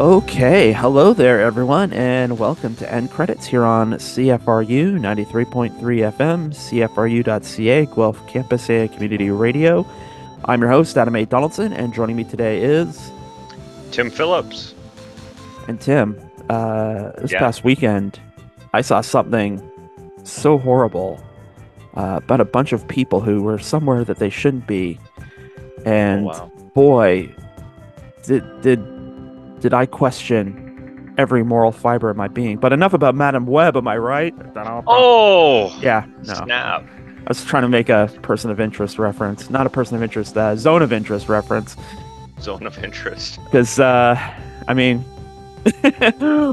Okay, hello there, everyone, and welcome to End Credits here on CFRU 93.3 FM, CFRU.ca, Guelph Campus AA Community Radio. I'm your host, Adam A. Donaldson, and joining me today is Tim Phillips. And Tim, uh, this Yeah. past weekend, I saw something so horrible uh, about a bunch of people who were somewhere that they shouldn't be, and Oh, wow. boy, did did did I question every moral fiber of my being. But enough about Madame Web, am I right? Oh, yeah, no. snap. I was trying to make a person of interest reference, not a person of interest, uh, zone of interest reference, Zone of interest. because uh, I mean,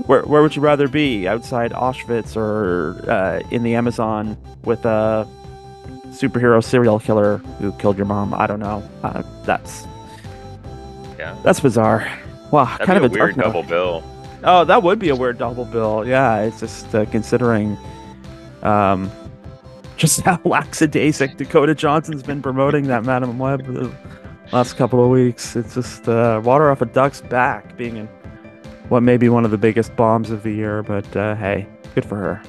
where where would you rather be, outside Auschwitz or uh, in the Amazon with a superhero serial killer who killed your mom? I don't know. Uh, that's Yeah. that's bizarre. Wow, That'd kind of a weird double bill. Oh, that would be a weird double bill. Yeah, it's just uh, considering um, just how lackadaisic Dakota Johnson's been promoting that Madame Web the last couple of weeks. It's just uh, water off a duck's back, being in what may be one of the biggest bombs of the year. But uh, hey, good for her.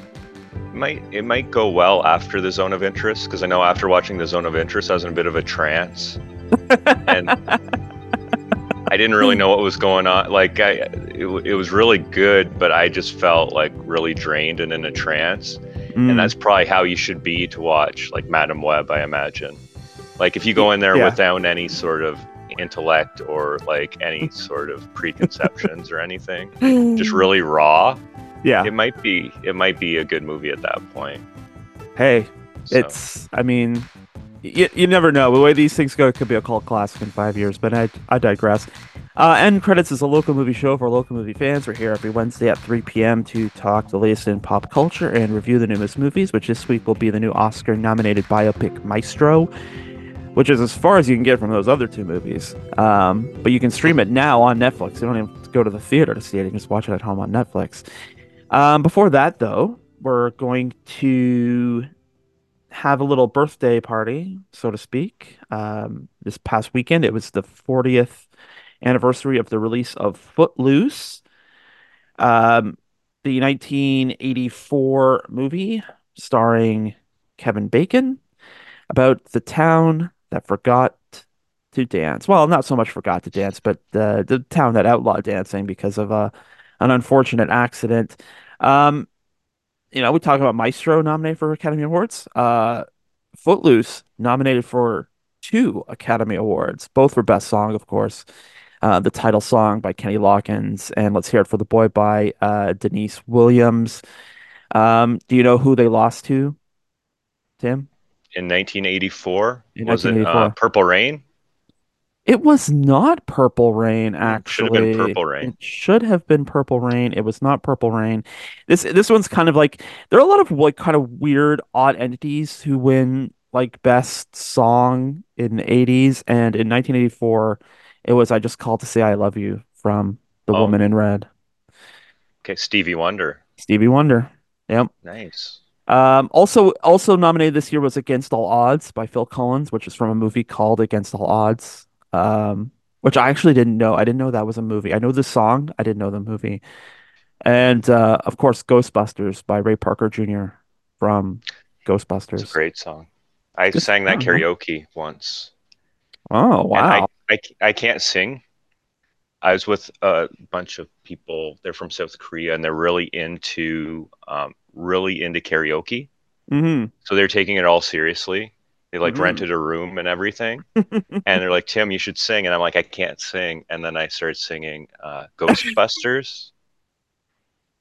It might it might go well after the zone of interest because I know after watching the zone of interest I was in a bit of a trance and I didn't really know what was going on. Like I, it, it was really good, but I just felt like really drained and in a trance. Mm, And that's probably how you should be to watch like Madame Web, I imagine. Like if you go in there Yeah. without any sort of intellect or like any sort of preconceptions or anything, just really raw, yeah. it might be it might be a good movie at that point. Hey, So, it's. I mean, you, you never know. The way these things go, it could be a cult classic in five years. But I I digress. Uh, End Credits is a local movie show for local movie fans. We're here every Wednesday at 3 p.m. to talk the latest in pop culture and review the newest movies, which this week will be the new Oscar nominated biopic Maestro, which is as far as you can get from those other two movies. Um, but you can stream it now on Netflix. You don't even have to go to the theater to see it. You can just watch it at home on Netflix. Um, before that, though, we're going to have a little birthday party, so to speak. Um, this past weekend, it was the 40th anniversary of the release of Footloose, um, the 1984 movie starring Kevin Bacon about the town that forgot to dance. Well, not so much forgot to dance, but the the town that outlawed dancing because of a an unfortunate accident. Um, you know, we talk about Maestro nominated for Academy Awards. Uh, Footloose nominated for two Academy Awards, both for Best Song, of course. Uh, the title song by Kenny Loggins, and Let's Hear It for the Boy by uh, Deniece Williams. Um, do you know who they lost to, Tim? in 1984 In was it uh, Purple Rain? It was not Purple Rain, Hmm, should have been actually. Purple Rain. It should have been Purple Rain. It was not Purple Rain. This this one's kind of like there are a lot of like kind of weird, odd entities who win like best song in the 80s, and in 1984, it was I Just Called to Say I Love You from The Oh. Woman in Red, Okay, Stevie Wonder. Stevie Wonder. Yep. Nice. Um, also also nominated this year was Against All Odds by Phil Collins, which is from a movie called Against All Odds. Um, which I actually didn't know. I didn't know that was a movie. I know the song, I didn't know the movie. And uh, of course, Ghostbusters by Ray Parker Jr. from It's Ghostbusters. a great song. I Good sang that song, huh? karaoke once. Oh, wow. I, I, I can't sing. I was with a bunch of people. They're from South Korea and they're really into um, really into karaoke. hmm So they're taking it all seriously. They like Mhm. rented a room and everything. and they're like, Tim, you should sing. And I'm like, I can't sing. And then I started singing uh, Ghostbusters.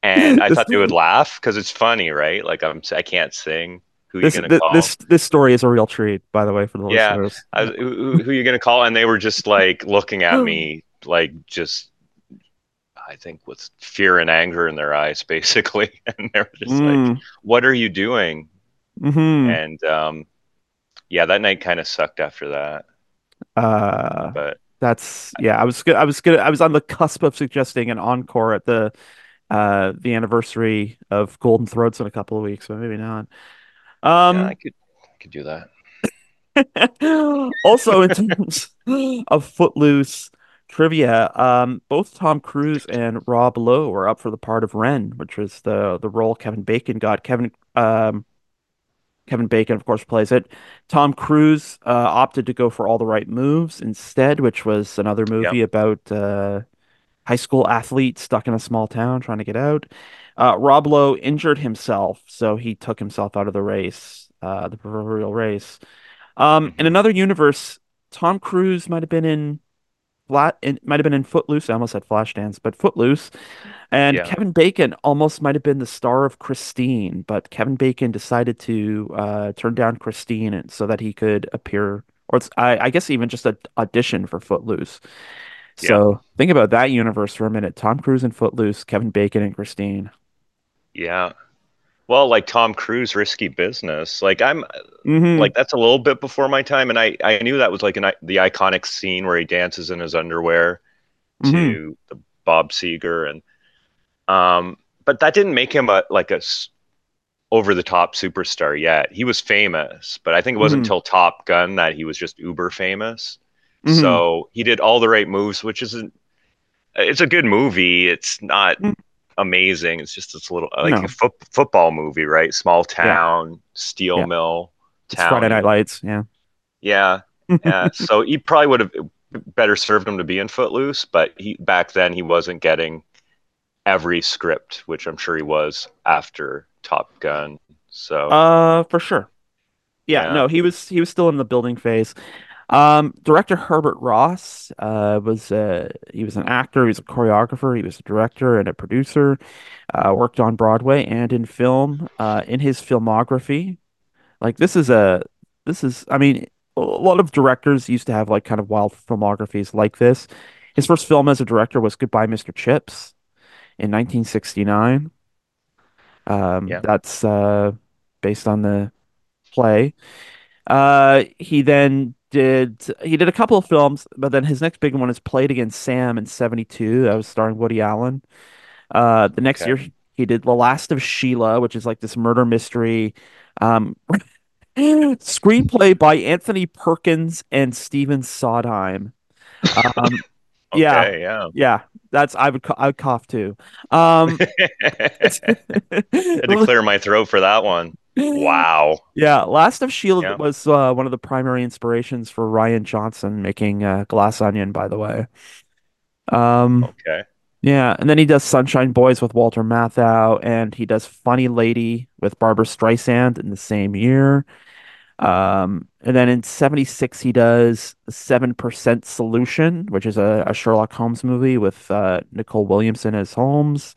And I thought they would laugh because it's funny, right? Like I'm, I can't sing. Who are you This, gonna call? this this story is a real treat, by the way, for the Yeah. listeners. I who, who are you gonna call? And they were just like looking at me, like just, I think with fear and anger in their eyes, basically. And they were just like, Mm, "What are you doing?" mhm. And um, yeah, that night kind of sucked after that. Uh, But That's yeah. I was gonna, I was gonna, I was on the cusp of suggesting an encore at the uh the anniversary of Golden Throats in a couple of weeks, but maybe not. yeah, Um, I could could do that. also in terms of Footloose trivia. Um, both Tom Cruise and Rob Lowe were up for the part of Ren, which was the the role Kevin Bacon got. Kevin um, Kevin Bacon, of course, plays it. Tom Cruise uh, opted to go for All the Right Moves instead, which was another Yep. movie about uh, high school athlete stuck in a small town trying to get out. Uh, Rob Lowe injured himself, so he took himself out of the race, uh, the proverbial race. Um, in hmm another universe, Tom Cruise might have been in Flat. It might have been in Footloose. I almost said Flashdance, but Footloose. And Yeah. Kevin Bacon almost might have been the star of Christine, but Kevin Bacon decided to uh, turn down Christine so that he could appear, or it's, I, I guess even just a audition for Footloose. Yeah. So think about that universe for a minute. Tom Cruise and Footloose, Kevin Bacon and Christine. Yeah. Well, like Tom Cruise, Risky Business. Like I'm hmm like that's a little bit before my time, and I I knew that was like an, the iconic scene where he dances in his underwear hmm to the Bob Seger, and um, but that didn't make him a like a over the top superstar yet. He was famous, but I think it wasn't hmm until Top Gun that he was just uber famous. hmm So he did all the right moves, which isn't. It's a good movie. It's not amazing. It's just this little like a fo- football movie, right? Small Yeah. town, steel Yeah. mill It's Friday. Night Lights. Yeah. yeah, yeah. So he probably would have better served him to be in Footloose, but he back then he wasn't getting every script, which I'm sure he was after Top Gun. So Uh, for sure. Yeah, yeah, no, he was he was still in the building phase. Um, director Herbert Ross uh, was uh, he was an actor, he was a choreographer, he was a director and a producer. Uh, worked on Broadway and in film. Uh, in his filmography, like this is a this is I mean a lot of directors used to have like kind of wild filmographies like this. His first film as a director was Goodbye, Mr. Chips in 1969. Um, yeah, that's uh, based on the play. Uh, he then did he did a couple of films, but then his next big one is Play It Again, Sam in 72. That was starring Woody Allen. Uh, the next okay. year he did The Last of Sheila, which is like this murder mystery. Um, screenplay by Anthony Perkins and Stephen Sondheim. Um, yeah, Okay, yeah. yeah, that's I would I would cough too. Um, Had to clear my throat for that one. Wow. Yeah, Last of Sheila Yeah. was uh, one of the primary inspirations for Rian Johnson making uh, Glass Onion, by the way. Um, Okay. yeah, and then he does Sunshine Boys with Walter Matthau, and he does Funny Lady with Barbra Streisand in the same year. Um, and then in 76, he does 7% Solution, which is a, a Sherlock Holmes movie with uh, Nicol Williamson as Holmes.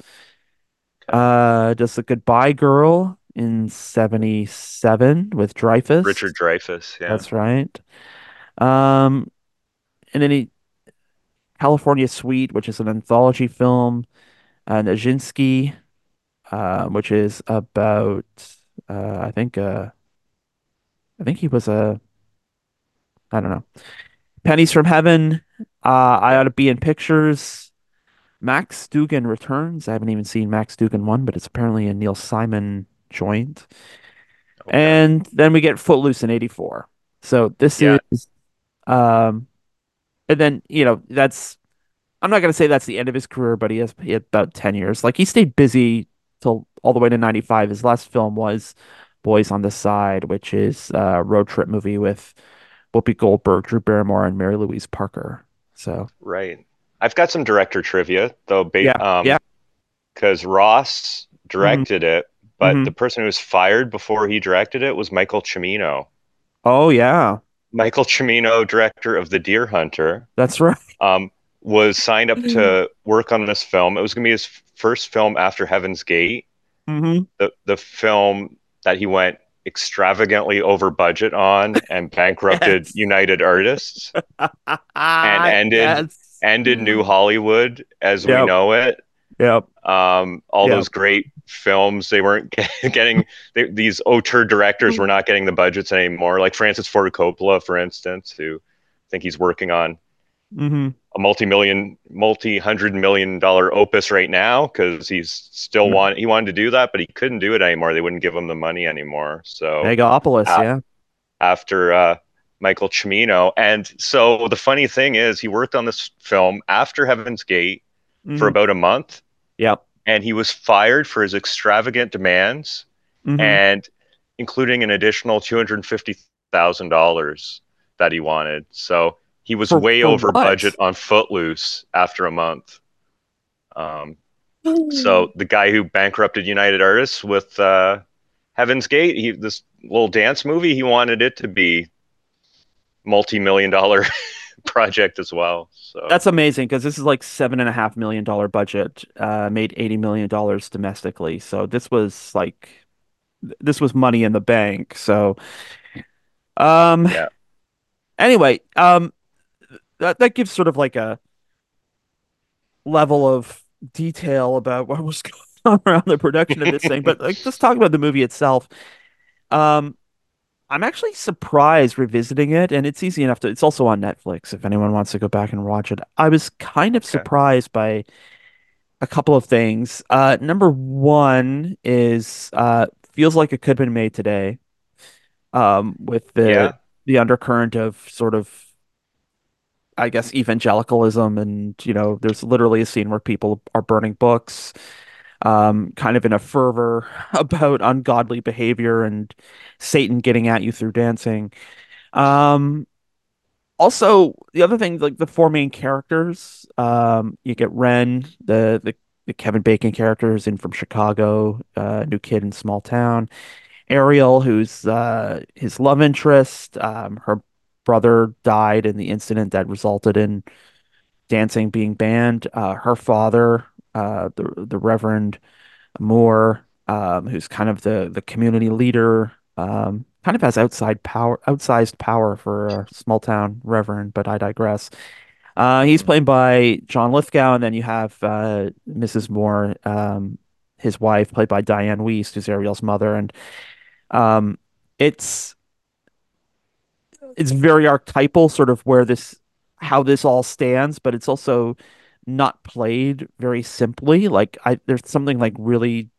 Okay. Uh, does The Goodbye Girl in 77 with Dreyfuss. Richard Dreyfuss. Yeah. That's right. Um, and then he California Suite, which is an anthology film, uh, Nijinsky, uh, which is about uh, I think uh, I think he was a I don't know. Pennies from Heaven. Uh, I ought to be in pictures. Max Dugan returns. I haven't even seen Max Dugan one, but it's apparently a Neil Simon joint. Okay. And then we get Footloose in 84. So this is um and then, you know, that's I'm not gonna say that's the end of his career, but he has he had about 10 years. Like he stayed busy till all the way to 95. His last film was Boys on the Side, which is a road trip movie with Whoopi Goldberg, Drew Barrymore, and Mary Louise Parker. So Right. I've got some director trivia though, ba yeah, yeah. um, because Ross hmm directed it, but hmm the person who was fired before he directed it was Michael Cimino. Oh yeah, Michael Cimino, director of The Deer Hunter, that's right. um, was signed up to work on this film. It was going to be his first film after Heaven's Gate, hmm the the film that he went extravagantly over budget on and bankrupted Yes. United Artists and ended Yes. ended New Hollywood as we know it. Yep. Um, all Yep. those great films, they weren't getting they, these auteur directors were not getting the budgets anymore. Like Francis Ford Coppola, for instance, who I think he's working on hmm a multi-million, multi-hundred million dollar opus right now because he's still Mm. want he wanted to do that, but he couldn't do it anymore. They wouldn't give him the money anymore. So Megapolis, uh, yeah. after uh, Michael Cimino. And so the funny thing is, he worked on this film after Heaven's Gate mm-hmm. for about a month. Yep. And he was fired for his extravagant demands mm-hmm. and including an additional $250,000 that he wanted. So he was for, way for over what? budget on Footloose after a month. Um, so the guy who bankrupted United Artists with uh, Heaven's Gate, he this little dance movie, he wanted it to be multi-million dollar project as well. So that's amazing because this is like seven and a half million dollar budget, uh, made eighty million dollars domestically. So this was like this was money in the bank. So um yeah. anyway, um that that gives sort of like a level of detail about what was going on around the production of this thing. But like just talk about the movie itself. Um I'm actually surprised revisiting it, and it's easy enough to. It's also on Netflix if anyone wants to go back and watch it. I was kind of okay. surprised by a couple of things. Uh, number one is uh, feels like it could have been made today, um, with the yeah. the undercurrent of sort of, I guess, evangelicalism, and you know, there's literally a scene where people are burning books um, kind of in a fervor about ungodly behavior and Satan getting at you through dancing. Um, also, the other thing, like the four main characters, um, you get Ren, the, the, the Kevin Bacon character is in from Chicago, uh, new kid in small town. Ariel, who's uh, his love interest, um, her brother died in the incident that resulted in dancing being banned. Uh, her father, uh, the the Reverend Moore, um, who's kind of the the community leader, um, kind of has outside power, outsized power for a small town Reverend, but I digress. Uh, he's played by John Lithgow, and then you have uh, Mrs. Moore, um, his wife, played by Dianne Wiest, who's Ariel's mother, and um, it's it's very archetypal, sort of where this how this all stands, but it's also not played very simply. Like I there's something like really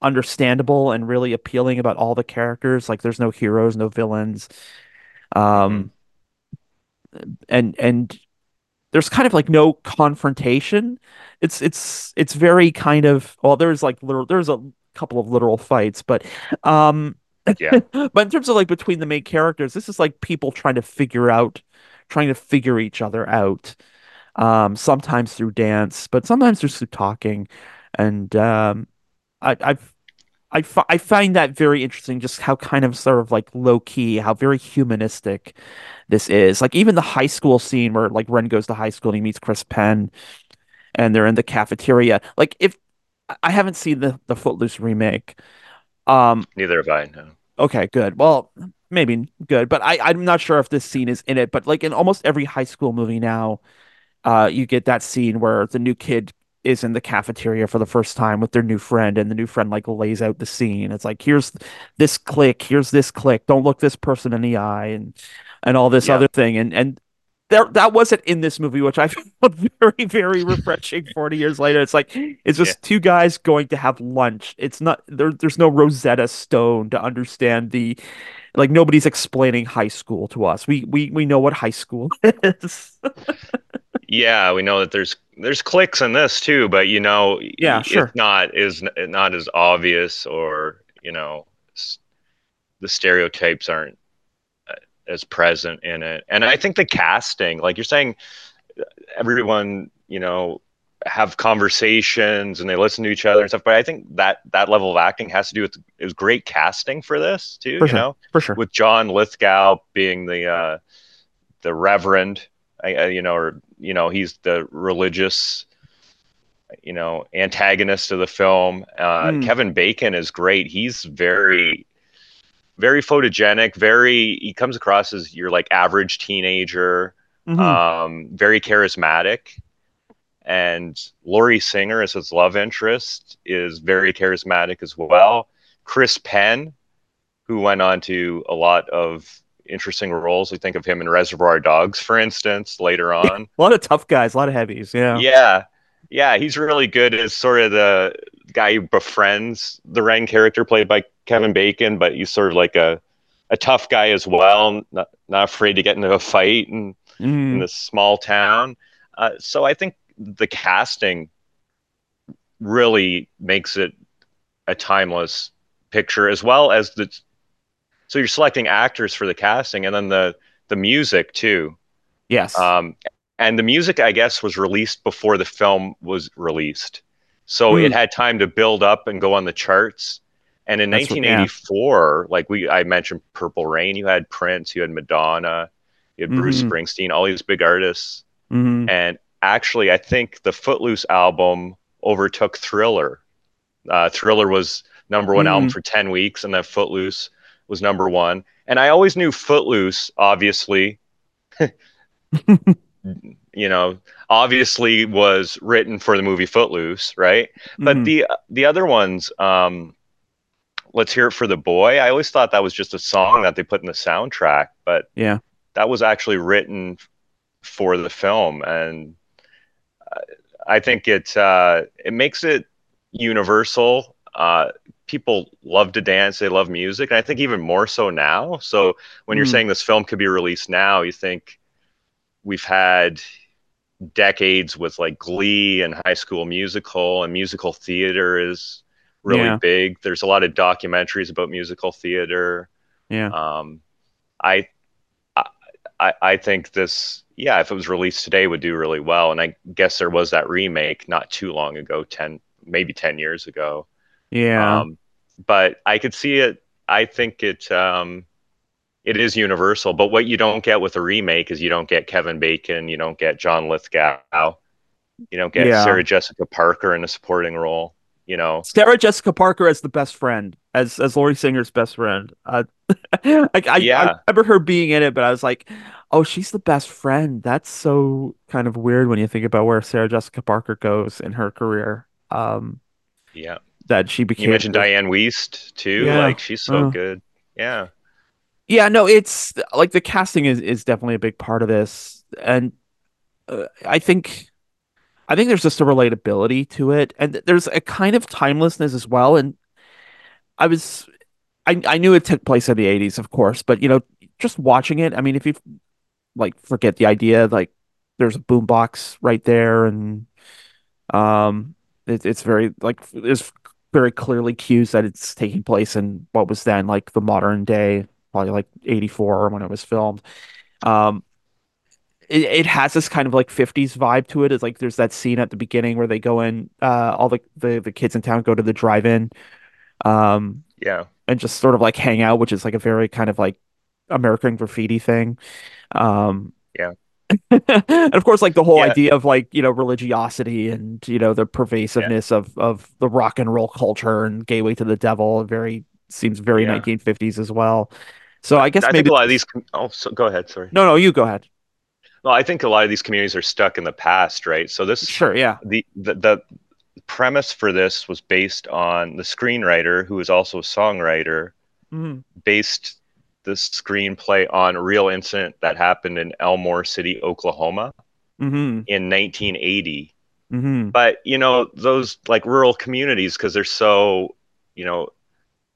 understandable and really appealing about all the characters. Like there's no heroes, no villains. Um mm-hmm. and and there's kind of like no confrontation. It's it's it's very kind of well there's like literal there's a couple of literal fights, but um yeah. but in terms of like between the main characters, this is like people trying to figure out trying to figure each other out um, sometimes through dance, but sometimes just through talking. And um, I, I've I, f- I find that very interesting, just how kind of sort of like low key, how very humanistic this is. Like even the high school scene where like Ren goes to high school and he meets Chris Penn and they're in the cafeteria. Like if I haven't seen the, the Footloose remake. Um, Neither have I, no. Okay, good. Well, maybe good, but I, I'm not sure if this scene is in it. But like in almost every high school movie now, uh, you get that scene where the new kid is in the cafeteria for the first time with their new friend and the new friend like lays out the scene it's like here's this click here's this click don't look this person in the eye and and all this yeah. other thing and and there that wasn't in this movie which i found very very refreshing 40 years later it's like it's just yeah. two guys going to have lunch it's not there there's no rosetta stone to understand the like nobody's explaining high school to us we we we know what high school is yeah, we know that there's there's clicks in this too, but you know, yeah, sure. it's not is not as obvious, or you know, the stereotypes aren't uh, as present in it. And I think the casting, like you're saying, everyone, you know, have conversations and they listen to each other and stuff. But I think that that level of acting has to do with it was great casting for this too. For you sure. know, for sure. With John Lithgow being the uh, the Reverend, I, you know, or you know he's the religious you know antagonist of the film uh, mm. kevin bacon is great he's very very photogenic very he comes across as your like average teenager mm-hmm. um, very charismatic and Lori Singer as his love interest is very charismatic as well. Chris Penn, who went on to a lot of interesting roles. We think of him in Reservoir Dogs, for instance, later on. a lot of tough guys, a lot of heavies. Yeah. Yeah. Yeah. He's really good as sort of the guy who befriends the Ren character played by Kevin Bacon, but he's sort of like a, a tough guy as well, not, not afraid to get into a fight in, in Mm, this small town. Uh, so I think the casting really makes it a timeless picture, as well as the. So you're selecting actors for the casting, and then the the music too. yes. Um, and the music, I guess, was released before the film was released, so Hmm. it had time to build up and go on the charts. And in That's what- yeah. 1984, like we, I mentioned, Purple Rain. You had Prince, you had Madonna, you had Bruce Mhm. Springsteen, all these big artists. Mhm. And actually, I think the Footloose album overtook Thriller. Uh, Thriller was number one album Mhm. for 10 weeks, and then Footloose was number one. And I always knew Footloose, obviously, you know, obviously was written for the movie Footloose, right? But Mhm. the the other ones, um, let's hear it for the boy. I always thought that was just a song that they put in the soundtrack, but Yeah. that was actually written for the film, and I think it uh, it makes it universal. Uh, people love to dance; they love music, and I think even more so now. So when you're Mm. saying this film could be released now, you think we've had decades with like Glee and High School Musical, and musical theater is really Yeah. big. There's a lot of documentaries about musical theater. yeah. Um, I, I, I think this, yeah, if it was released today, would do really well. And I guess there was that remake not too long ago, ten, maybe ten years ago. Yeah. Um, but I could see it. I think it, um, it is universal. But what you don't get with a remake is you don't get Kevin Bacon, you don't get John Lithgow, you don't get Yeah. Sarah Jessica Parker in a supporting role. You know, Sarah Jessica Parker as the best friend, as as Lori Singer's best friend. Uh, I, I, Yeah. I remember her being in it, but I was like, oh, she's the best friend. That's so kind of weird when you think about where Sarah Jessica Parker goes in her career. Um, yeah. that she became You mentioned Dianne Wiest too. Yeah. Like she's so Uh. good. Yeah. Yeah, no, it's like the casting is is definitely a big part of this, and uh, I think I think there's just a relatability to it, and there's a kind of timelessness as well. And I was, I I knew it took place in the '80s, of course, but you know, just watching it, I mean, if you like forget the idea, like there's a boombox right there, and um, it, it's very like there's very clearly cues that it's taking place in what was then like the modern day, probably like 84 when it was filmed. Um, it, it has this kind of like 50s vibe to it. It's like there's that scene at the beginning where they go in, uh, all the, the, the kids in town go to the drive-in, um, Yeah. and just sort of like hang out, which is like a very kind of like American graffiti thing. Um, Yeah. and of course, like the whole Yeah. idea of like, you know, religiosity and, you know, the pervasiveness of, of the rock and roll culture and gateway to the devil very seems very Yeah. 1950s as well. So I guess I maybe a lot of these. com- Oh, so go ahead. Sorry. no, no, you go ahead. No, I think a lot of these communities are stuck in the past, right? So this Sure. Yeah. the the, the premise for this was based on the screenwriter, who is also a songwriter, Mhm. based the screenplay on a real incident that happened in Elmore City, Oklahoma, Mm-hmm. in 1980. Mm-hmm. But you know those like rural communities because they're so you know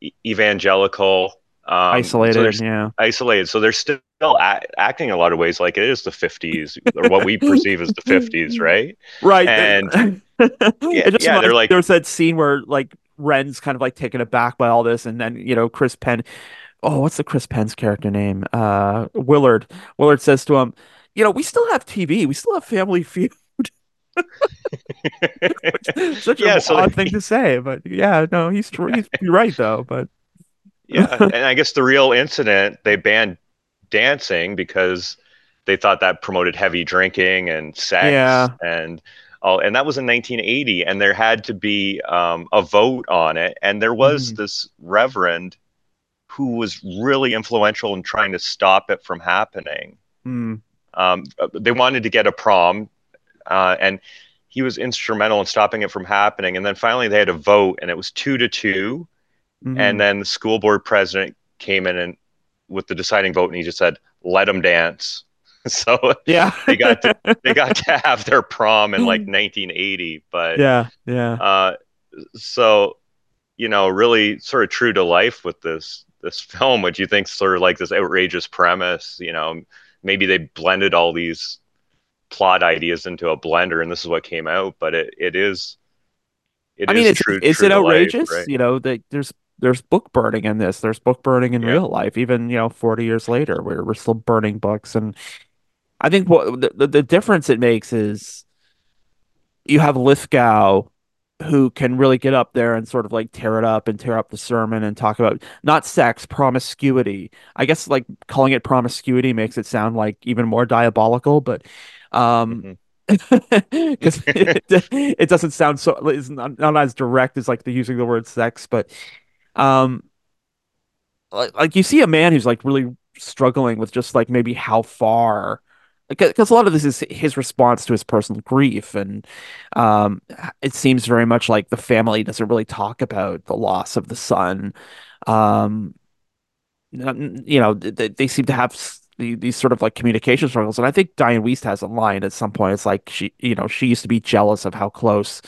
e- evangelical, um, Isolated. there's- yeah. isolated. So they're still a- acting a lot of ways like it is the 50s or what we perceive as the 50s, right? Right. And- just yeah, they're like- there's that scene where like Ren's kind of like taken aback by all this, and then you know Chris Penn. Oh, what's the Chris Penn's character name? Uh, Willard. Willard says to him, "You know, we still have TV. We still have Family Feud." Such Yeah, a so- odd thing to say, but yeah, no, he's. He's right though. But yeah, and I guess the real incident they banned dancing because they thought that promoted heavy drinking and sex Yeah. and all, and that was in 1980, and there had to be um, a vote on it, and there was Mhm. this reverend who was really influential in trying to stop it from happening. mm, um, they wanted to get a prom, uh, and he was instrumental in stopping it from happening. And then finally, they had a vote, and it was two to 2 mhm. And then the school board president came in and with the deciding vote, and he just said, "Let them dance." so yeah, they got to, they got to have their prom in like 1980, but yeah, yeah, uh, so you know, really sort of true to life with this this film, which you think sort of like this outrageous premise. You know, maybe they blended all these plot ideas into a blender, and this is what came out. But it, it is. It I mean, it's true, is true it outrageous? Life, right? You know, that there's there's book burning in this. There's book burning in yeah. real life, even you know, 40 years later, where we're still burning books. And I think what the, the difference it makes is you have Lithgow who can really get up there and sort of like tear it up and tear up the sermon and talk about not sex, promiscuity. I guess like calling it promiscuity makes it sound like even more diabolical, but um mm-hmm because it, it, doesn't sound so it's not, not as direct as like the using the word sex but um like, like you see a man who's like really struggling with just like maybe how far because a lot of this is his response to his personal grief and um, it seems very much like the family doesn't really talk about the loss of the son. Um, you know they, they seem to have these sort of like communication struggles. And i think dianne wiest has a line at some point it's like she you know she used to be jealous of how close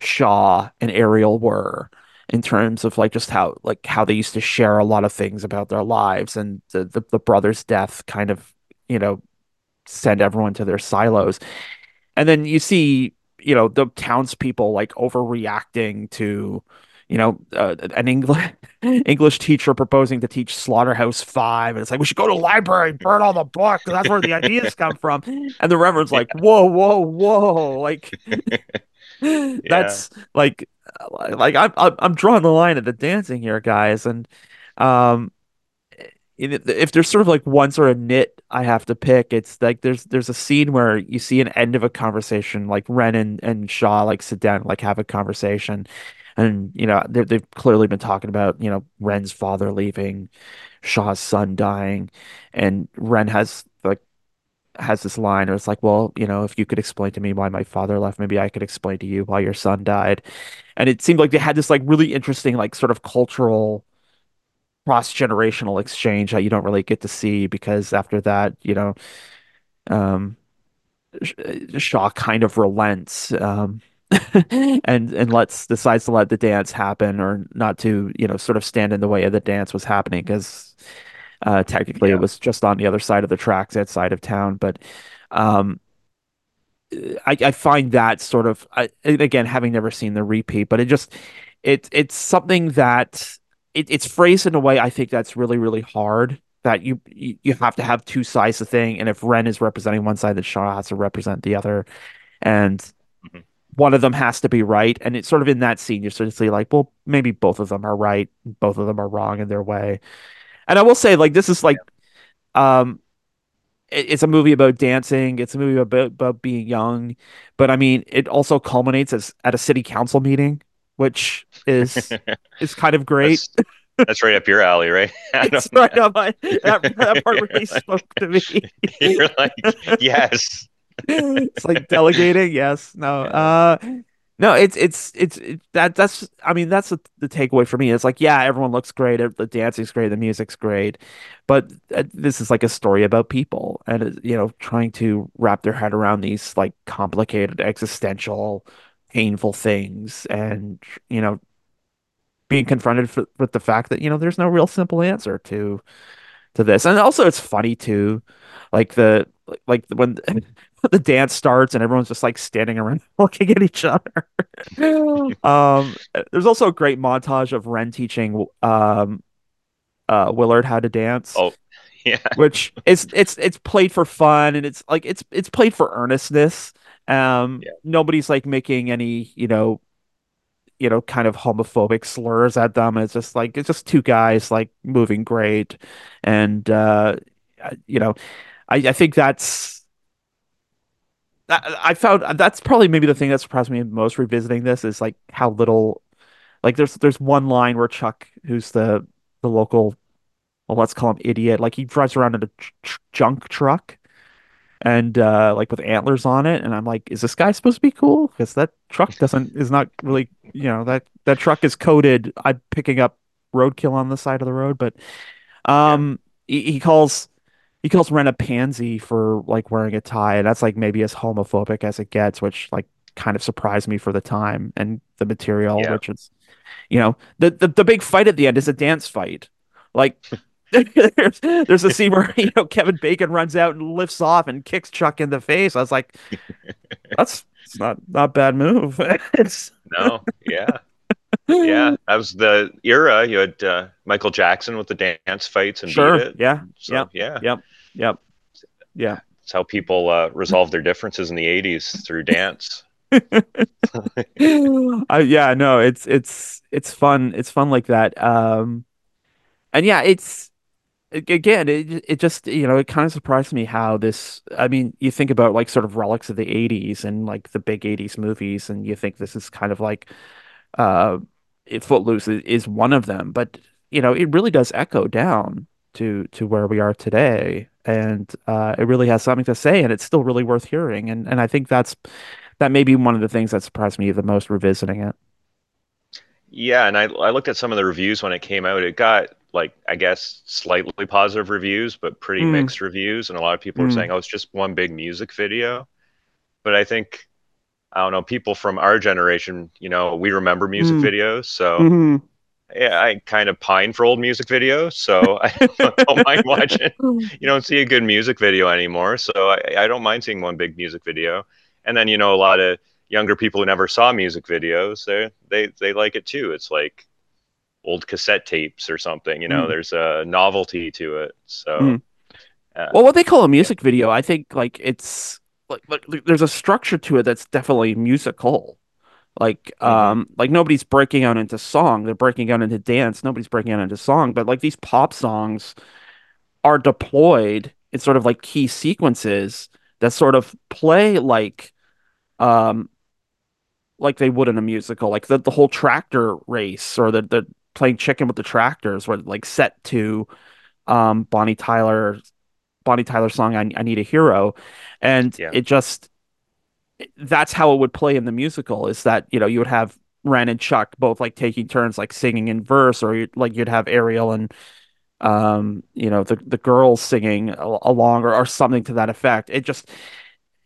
shaw and ariel were in terms of like just how like how they used to share a lot of things about their lives and the, the, the brother's death kind of you know send everyone to their silos. And then you see, you know, the townspeople like overreacting to, you know, uh, an English English teacher proposing to teach Slaughterhouse Five, and it's like we should go to library, burn all the books. That's where the ideas come from. And the Reverend's like, whoa, whoa, whoa, like that's like, like I'm I'm drawing the line at the dancing here, guys, and um, if there's sort of like one sort of nit I have to pick, it's like there's there's a scene where you see an end of a conversation, like Ren and, and Shaw like sit down, like have a conversation, and you know they they've clearly been talking about you know Ren's father leaving, Shaw's son dying, and Ren has has this line, or it's like, well, you know, if you could explain to me why my father left, maybe I could explain to you why your son died, and it seemed like they had this like really interesting like sort of cultural cross generational exchange that you don't really get to see because after that, you know, um, Shaw kind of relents um, and and lets decides to let the dance happen or not to you know sort of stand in the way of the dance was happening because uh, technically yeah. it was just on the other side of the tracks outside of town, but um, I, I find that sort of I, again having never seen the repeat, but it just it it's something that it, it's phrased in a way I think that's really really hard. That you you have to have two sides to thing, and if Ren is representing one side, then Shaw has to represent the other, and mm-hmm. one of them has to be right. And it's sort of in that scene you're sort of see like, well, maybe both of them are right, both of them are wrong in their way. And I will say, like, this is like, um, it's a movie about dancing. It's a movie about about being young, but I mean, it also culminates as at a city council meeting which is is kind of great. That's, that's right up your alley, right? it's right up my, that, that part really spoke to me. You're like, yes. it's like delegating. Yes. No. Uh, no. It's it's it's it, that that's. I mean, that's the, the takeaway for me. It's like, yeah, everyone looks great. The dancing's great. The music's great, but uh, this is like a story about people, and uh, you know, trying to wrap their head around these like complicated existential painful things and you know being confronted with the fact that you know there's no real simple answer to to this and also it's funny too like the like when the dance starts and everyone's just like standing around looking at each other. Um there's also a great montage of Ren teaching um uh Willard how to dance. Oh yeah. Which is it's it's played for fun and it's like it's it's played for earnestness. Um, yeah. nobody's like making any, you know, you know, kind of homophobic slurs at them. It's just like it's just two guys like moving great, and uh, you know, I, I think that's I found that's probably maybe the thing that surprised me most revisiting this is like how little like there's there's one line where Chuck, who's the the local, well, let's call him idiot, like he drives around in a tr- junk truck and uh, like with antlers on it. And I'm like, is this guy supposed to be cool? Because that truck doesn't is not really you know that that truck is coated. I'm picking up roadkill on the side of the road, but um, yeah. he, he, calls he calls Ren a pansy for like wearing a tie, and that's like maybe as homophobic as it gets, which like kind of surprised me for the time and the material, yeah. which is you know the, the the big fight at the end is a dance fight Like there's there's a scene where you know Kevin Bacon runs out and lifts off and kicks Chuck in the face. I was like, that's it's not not bad move. It's No, yeah, yeah. That was the era. You had uh, Michael Jackson with the dance fights and sure, Beat It. yeah, So yep, yeah, yep, yep, yeah. it's how people uh, resolve their differences in the '80s through dance. I, yeah, no, it's it's it's fun. It's fun like that. Um, and yeah, it's again, it it just you know it kind of surprised me how this. I mean, you think about like sort of relics of the '80s and like the big '80s movies, and you think this is kind of like uh, Footloose is, one of them, but you know it really does echo down to to where we are today, and uh, it really has something to say, and it's still really worth hearing, and and I think that's that may be one of the things that surprised me the most revisiting it. Yeah, and I I looked at some of the reviews when it came out. It got like I guess slightly positive reviews, but pretty Mm, mixed reviews, and a lot of people were mm, saying, "Oh, it's just one big music video." But I think I don't know, people from our generation, you know, we remember music mm, videos, so mhm. yeah, I kind of pine for old music videos, so I don't mind watching. You don't see a good music video anymore, so I, I don't mind seeing one big music video. And then, you know, a lot of younger people who never saw music videos, they they they like it too. It's like old cassette tapes or something, you know, Mm, there's a novelty to it. So, mm. uh, Well, what they call a yeah, music video, I think like it's like, like there's a structure to it that's definitely musical. Like hmm um like nobody's breaking out into song, they're breaking out into dance, nobody's breaking out into song, but like these pop songs are deployed in sort of like key sequences that sort of play like um like they would in a musical. Like the, the whole tractor race or the the playing chicken with the tractors were like set to um Bonnie Tyler Bonnie Tyler song I, I Need a Hero. And yeah, it just that's how it would play in the musical is that, you know, you would have Ren and Chuck both like taking turns like singing in verse or like you'd have Ariel and um you know the the girls singing along or, or something to that effect. It just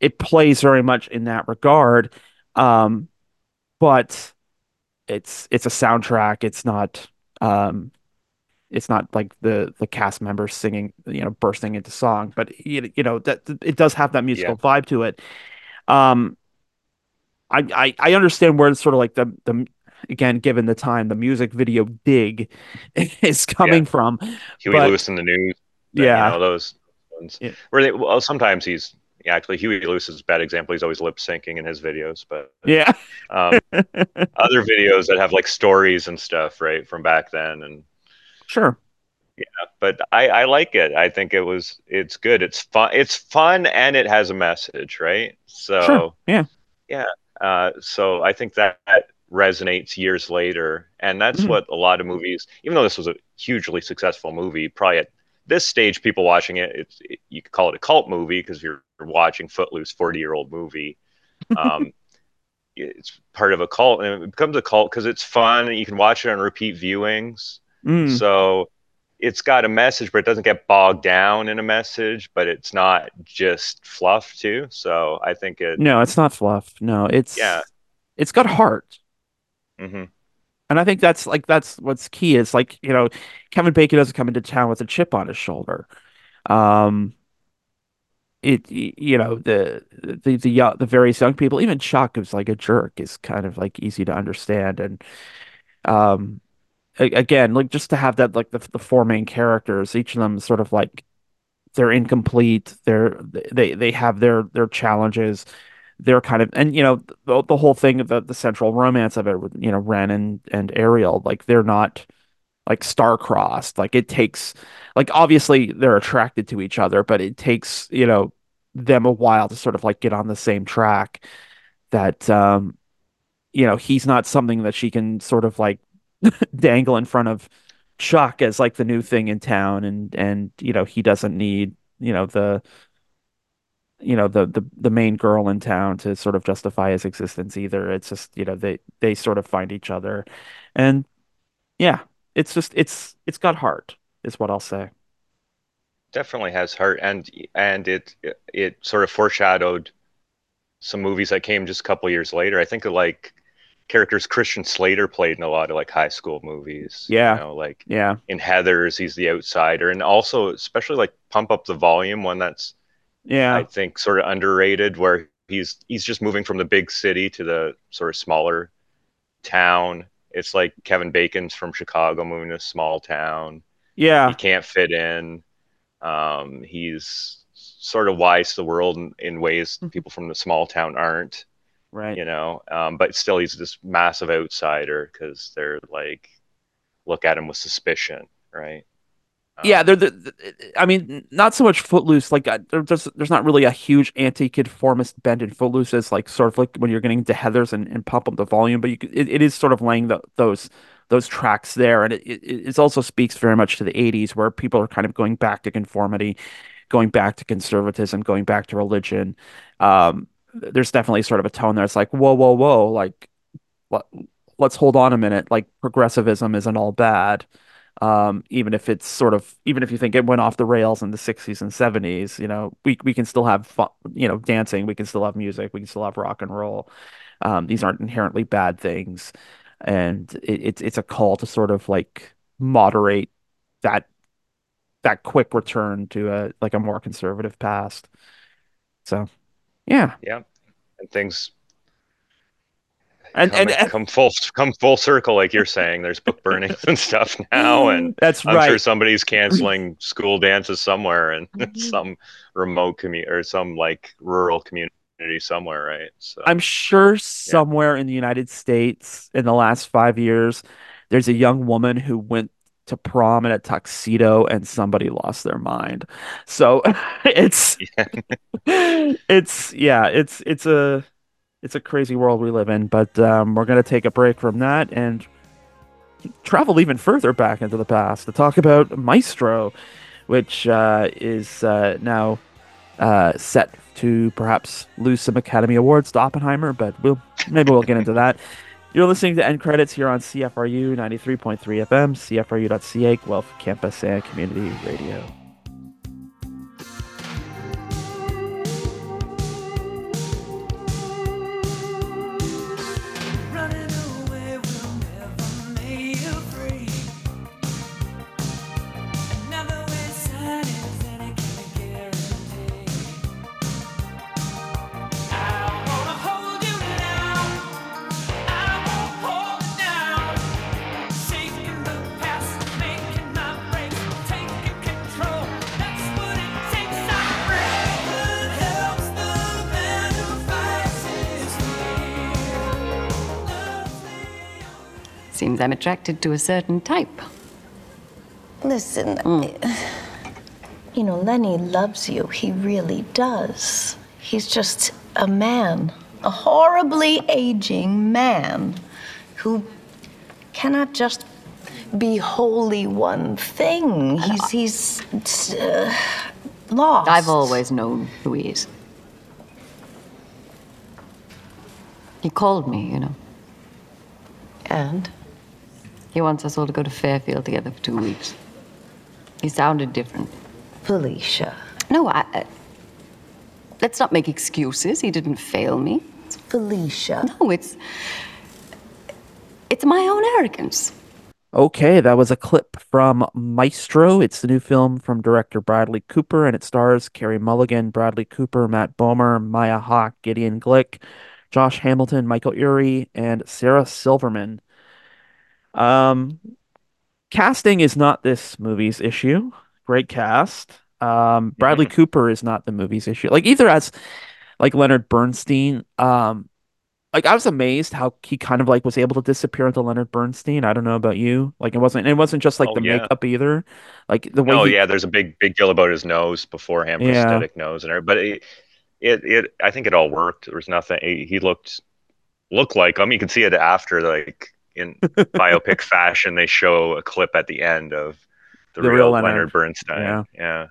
it plays very much in that regard. Um but it's it's a soundtrack. It's not um it's not like the the cast members singing, you know, bursting into song, but you, you know that it does have that yeah, musical vibe to it. Um, I, I I understand where it's sort of like the the again, given the time, the music video dig is yeah. coming from, Huey but Lewis in the news, that, you yeah, know, those ones yeah, where they, well, sometimes he's yeah, actually Huey Lewis is a bad example. He's always lip syncing in his videos, but yeah. um, other videos that have like stories and stuff, right, from back then. And Sure, yeah, but I, I like it. I think it was, it's good. It's fun. It's fun and it has a message, right? sure, So yeah, yeah, uh, so I think that, that resonates years later, and that's mhm, what a lot of movies. Even though this was a hugely successful movie, probably at this stage, people watching it, it's it, you could call it a cult movie because you're watching Footloose, forty year old movie. Um, it's part of a cult and it becomes a cult because it's fun and you can watch it on repeat viewings mm. so it's got a message but it doesn't get bogged down in a message but it's not just fluff too so i think it No, it's not fluff. No, it's yeah it's it's got heart. hmm And I think that's like that's what's key is like, you know, Kevin Bacon doesn't come into town with a chip on his shoulder. Um, it you know, the the the the various young people, even Chuck, who's like a jerk, is kind of like easy to understand. And um, again, like just to have that like the the four main characters, each of them sort of like they're incomplete. They're they they have their their challenges. They're kind of and you know the the whole thing the the central romance of it with you know Ren and and Ariel like they're not like star-crossed. Like it takes like obviously they're attracted to each other, but it takes, you know, them a while to sort of like get on the same track that um, you know, he's not something that she can sort of like dangle in front of Chuck as like the new thing in town and and you know, he doesn't need, you know, the you know the the the main girl in town to sort of justify his existence either. It's just, you know, they they sort of find each other. And yeah, it's just it's it's got heart, is what I'll say. definitely has heart and and it it sort of foreshadowed some movies that came just a couple years later i think like characters Christian Slater played in a lot of like high school movies. Yeah. You know, like Yeah. in Heathers, he's the outsider, and also especially like Pump Up the Volume, one that's Yeah. I think sort of underrated, where he's he's just moving from the big city to the sort of smaller town. It's like Kevin Bacon's from Chicago moving to a small town. Yeah. He can't fit in. Um, he's sort of wise to the world in, in ways people from the small town aren't Right. you know um, but still he's this massive outsider because they're like look at him with suspicion right Um, Yeah, they're the, I mean, not so much Footloose. Like, uh, there's there's not really a huge anti-conformist bend in Footloose as like sort of like when you're getting into Heathers and, and pump up the volume, but you it, it is sort of laying the, those those tracks there, and it, it it also speaks very much to the '80s where people are kind of going back to conformity, going back to conservatism, going back to religion. Um, there's definitely sort of a tone there. It's like whoa, whoa, whoa, like let, let's hold on a minute. Like progressivism isn't all bad um, even if it's sort of even if you think it went off the rails in the 60s and 70s, you know, we we can still have fun, you know, dancing, we can still have music, we can still have rock and roll. Um, these aren't inherently bad things, and it, it's it's a call to sort of like moderate that that quick return to a like a more conservative past. So, yeah, yeah. And things and come, and, and come full come full circle like you're saying. There's book burnings and stuff now and that's i'm right. sure somebody's canceling school dances somewhere in mm-hmm. some remote community or some like rural community somewhere right? So I'm sure somewhere in the United States in the last five years, there's a young woman who went to prom in a tuxedo and somebody lost their mind. So it's it's yeah, it's it's a it's a crazy world we live in. But um, we're gonna take a break from that and travel even further back into the past to talk about Maestro, which uh, is uh, now uh, set to perhaps lose some Academy Awards to Oppenheimer, but we'll maybe we'll get into that. You're listening to End Credits here on CFRU 93.3 FM, CFRU.ca, Guelph Campus and Community Radio. I'm attracted to a certain type. Listen, you know, Lenny loves you. He really does. He's just a man, a horribly aging man who cannot just be wholly one thing. He's he's uh, lost. I've always known who he is. He called me, you know. and He wants us all to go to Fairfield together for two weeks. He sounded different. Felicia. No, I. I let's not make excuses. He didn't fail me. It's Felicia. No, it's. It's my own arrogance. Okay, that was a clip from Maestro. It's the new film from director Bradley Cooper, and it stars Carey Mulligan, Bradley Cooper, Matt Bomer, Maya Hawke, Gideon Glick, Josh Hamilton, Michael Urie, and Sarah Silverman. Um, casting is not this movie's issue. Great cast. Um, Bradley Cooper is not the movie's issue. Like either as like Leonard Bernstein. Um, like I was amazed how he kind of like was able to disappear into Leonard Bernstein. I don't know about you. Like it wasn't it wasn't just like Oh, the yeah. makeup either. Like the way no, he, yeah, there's a big big deal about his nose beforehand, Yeah. prosthetic nose and everything. But it, it, it, I think it all worked. There was nothing. He, he looked looked like. I mean, you can see it after, like in biopic fashion. They show a clip at the end of the, The real, real Leonard, Leonard. Bernstein. Yeah. Yeah,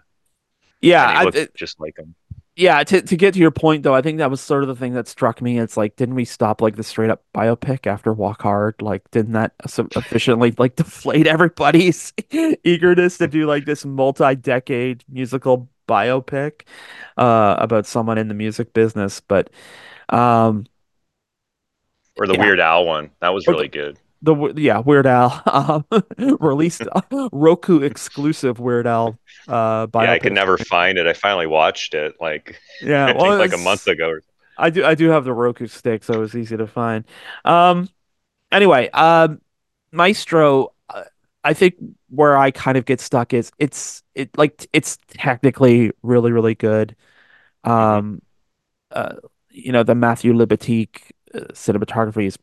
yeah, I- it- just like him. yeah. To to get to your point though, I think that was sort of the thing that struck me. It's like, didn't we stop like the straight up biopic after Walk Hard? Like, didn't that so efficiently like deflate everybody's eagerness to do like this multi-decade musical biopic uh about someone in the music business? But um or the Yeah. Weird Al one. That was really good. The yeah Weird Al um, released Roku exclusive Weird Al uh Yeah, I could never find it. I finally watched it like Yeah, I think like a month ago. I do I do have the Roku stick, so it was easy to find. Um, anyway, um, Maestro, uh, I think where I kind of get stuck is it's it like it's technically really really good. Um, uh, you know the Matthew Libatique uh, cinematography is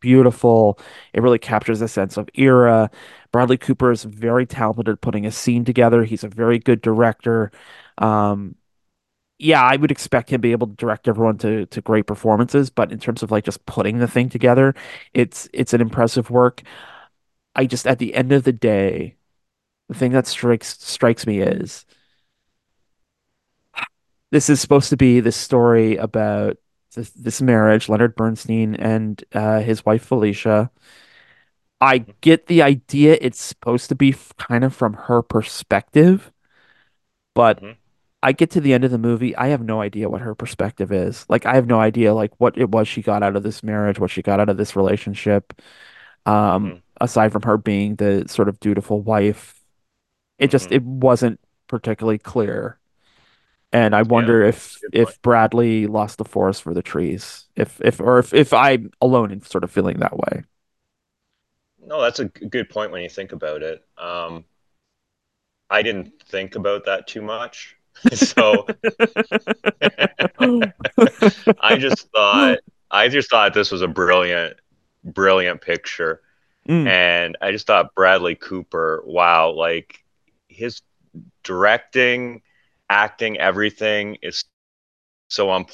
beautiful. It really captures a sense of era. Bradley Cooper is very talented at putting a scene together. He's a very good director. Um, yeah, I would expect him to be able to direct everyone to to great performances, but in terms of like just putting the thing together, it's it's an impressive work. I just at the end of the day, the thing that strikes strikes me is this is supposed to be this story about this, this marriage, Leonard Bernstein and uh, his wife Felicia. I get the idea it's supposed to be f- kind of from her perspective, but Mhm. I get to the end of the movie, I have no idea what her perspective is. Like I have no idea like what it was she got out of this marriage, what she got out of this relationship. Um, Mhm. aside from her being the sort of dutiful wife, it just Mhm. it wasn't particularly clear. And I wonder if if. Bradley lost the forest for the trees, if if or if if I'm alone in sort of feeling that way. No, that's a good point when you think about it. Um, I didn't think about that too much. So I just thought I just thought this was a brilliant, brilliant picture. Mm. And I just thought Bradley Cooper, wow, like his directing, acting, everything is so on.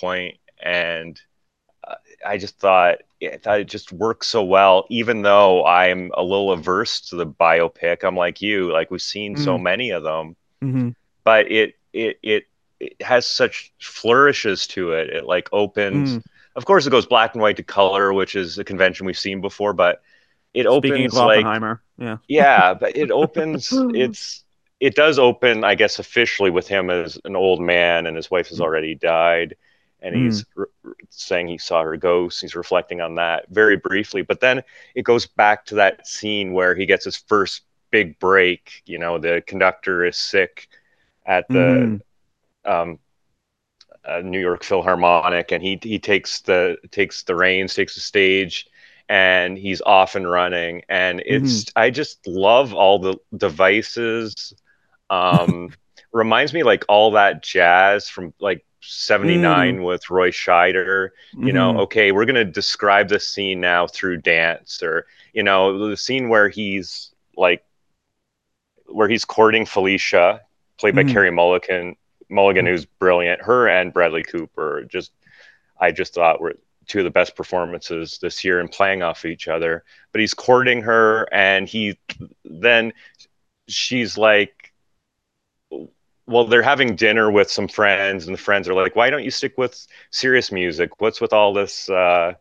And uh, I just thought, I thought it just works so well, even though I'm a little averse to the biopic. I'm like you, like we've seen so Mm. many of them, Mhm. but it, it, it, it has such flourishes to it. It like opens, Mm. of course, it goes black and white to color, which is a convention we've seen before, but it Speaking opens like yeah. yeah, but it opens. It's it does open, I guess, officially with him as an old man, and his wife has already died, and he's r- r- saying he saw her ghost. He's reflecting on that very briefly, but then it goes back to that scene where he gets his first big break. You know, the conductor is sick at the Mhm. um, uh, New York Philharmonic, and he he takes the takes the reins, takes the stage, and he's off and running. And it's I just love all the devices. Um, reminds me like all that jazz from like '79 with Roy Scheider. You know, Mhm. okay, we're gonna describe this scene now through dance, or you know, the scene where he's like where he's courting Felicia, played by Mhm. Carey Mulligan, Mulligan, who's brilliant. Her and Bradley Cooper, just I just thought were two of the best performances this year in playing off each other. But he's courting her, and he then she's like, well, they're having dinner with some friends, and the friends are like, "Why don't you stick with serious music? What's with all this, uh,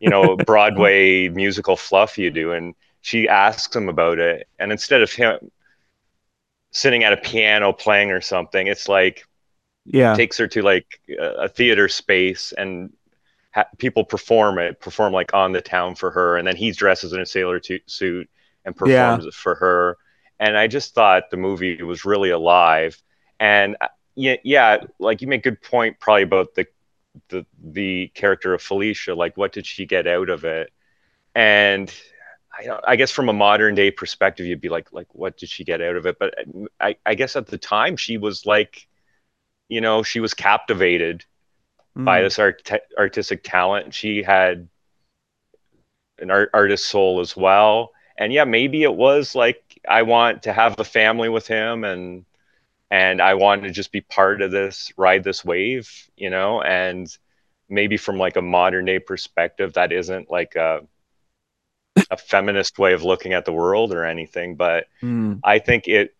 you know, Broadway musical fluff you do?" And she asks him about it, and instead of him sitting at a piano playing or something, it's like Yeah. takes her to like a theater space and ha- people perform it, perform like on the town for her, and then he dresses in a sailor tu- suit and Yeah. performs it for her. And I just thought the movie was really alive. And uh, yeah, yeah, like you make a good point probably about the the the character of Felicia. Like, what did she get out of it? And I, I guess from a modern day perspective, you'd be like, like, what did she get out of it? But I, I guess at the time, she was like, you know, she was captivated by Mm. this art- artistic talent. She had an art- artist soul as well. And yeah, maybe it was like I want to have a family with him and and I want to just be part of this, ride this wave, you know, and maybe from like a modern day perspective, that isn't like a a feminist way of looking at the world or anything, but Mm. I think it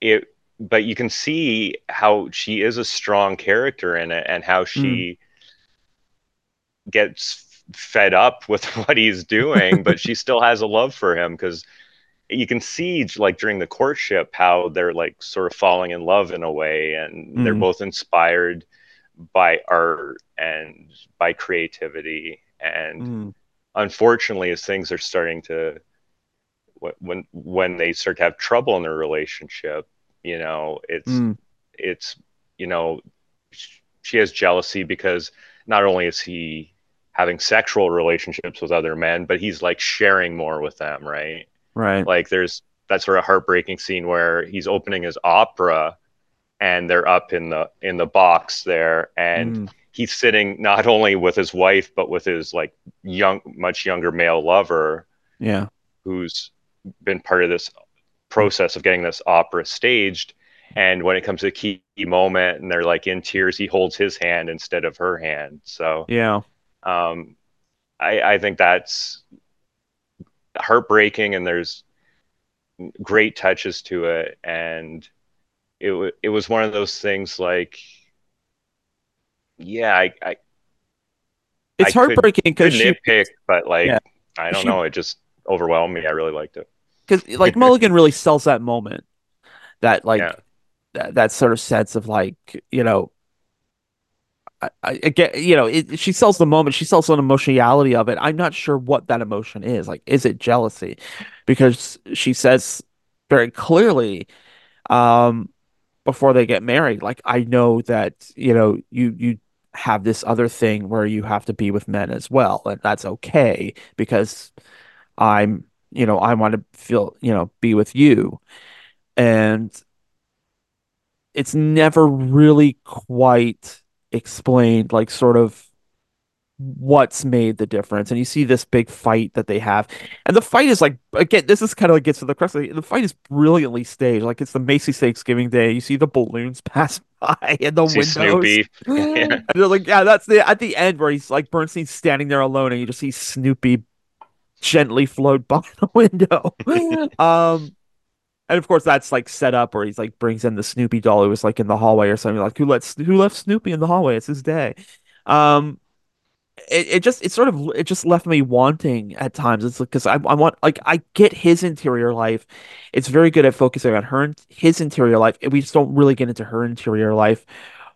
it but you can see how she is a strong character in it and how she gets fed up with what he's doing but she still has a love for him because you can see like during the courtship how they're like sort of falling in love in a way and they're Mhm. both inspired by art and by creativity. And Mm, unfortunately as things are starting to when when they start to have trouble in their relationship you know it's mm, it's you know she has jealousy because not only is he having sexual relationships with other men but he's like sharing more with them right right. like there's that sort of heartbreaking scene where he's opening his opera and they're up in the in the box there and Mm, he's sitting not only with his wife but with his like young much younger male lover yeah. who's been part of this process of getting this opera staged and when it comes to a key moment and they're like in tears he holds his hand instead of her hand so Yeah. um i i think that's heartbreaking and there's great touches to it and it it was one of those things like yeah i i It's I heartbreaking because she nitpick but like Yeah. i don't She- know it just overwhelmed me i really liked it because like Mulligan really sells that moment, that like Yeah. that, that sort of sense of like you know, I, I get you know it, she sells the moment, she sells an emotionality of it. I'm not sure what that emotion is. Like, is it jealousy? Because she says very clearly, um, before they get married, like I know that you know you you have this other thing where you have to be with men as well, and that's okay because I'm, you know, I want to feel, you know, be with you. And it's never really quite explained, like, sort of what's made the difference. And you see this big fight that they have. And the fight is like, again, this is kind of like gets to the crux of it. The fight is brilliantly staged. Like, it's the Macy's Thanksgiving Day. You see the balloons pass by in the see windows. yeah. They're like, yeah, that's the at the end where he's like Bernstein's standing there alone, and you just see Snoopy gently float by the window. um, and of course that's like set up where he's like brings in the Snoopy doll who was like in the hallway or something like who lets who left Snoopy in the hallway? It's his day. Um, it, it just it sort of it just left me wanting at times. It's like because I I want like I get his interior life. It's very good at focusing on her his interior life. and We just don't really get into her interior life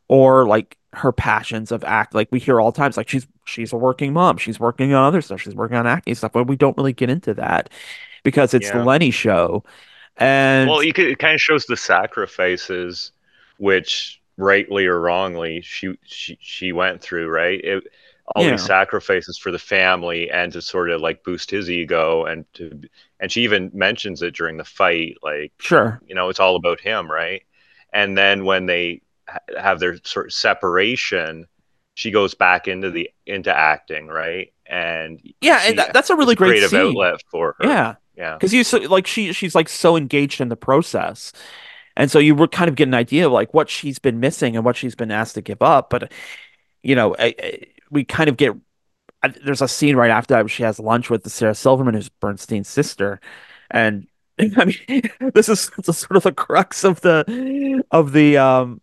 or like her passions of act. Like we hear all times, like she's she's a working mom. She's working on other stuff. She's working on acting stuff, but we don't really get into that because it's the Yeah. Lenny show. And well you could it kind of shows the sacrifices which rightly or wrongly she she, she went through right? It, all Yeah. these sacrifices for the family and to sort of like boost his ego and to and she even mentions it during the fight like sure, you know it's all about him right? And then when they have their sort of separation she goes back into the into acting right? And yeah, and that, that's a really great creative scene. outlet for her. Yeah, yeah. Because you so like she she's like so engaged in the process, and so you would kind of get an idea of like what she's been missing and what she's been asked to give up. But you know, I, I, we kind of get I- there's a scene right after that where she has lunch with Sarah Silverman, who's Bernstein's sister, and I mean, this is sort of the crux of the of the um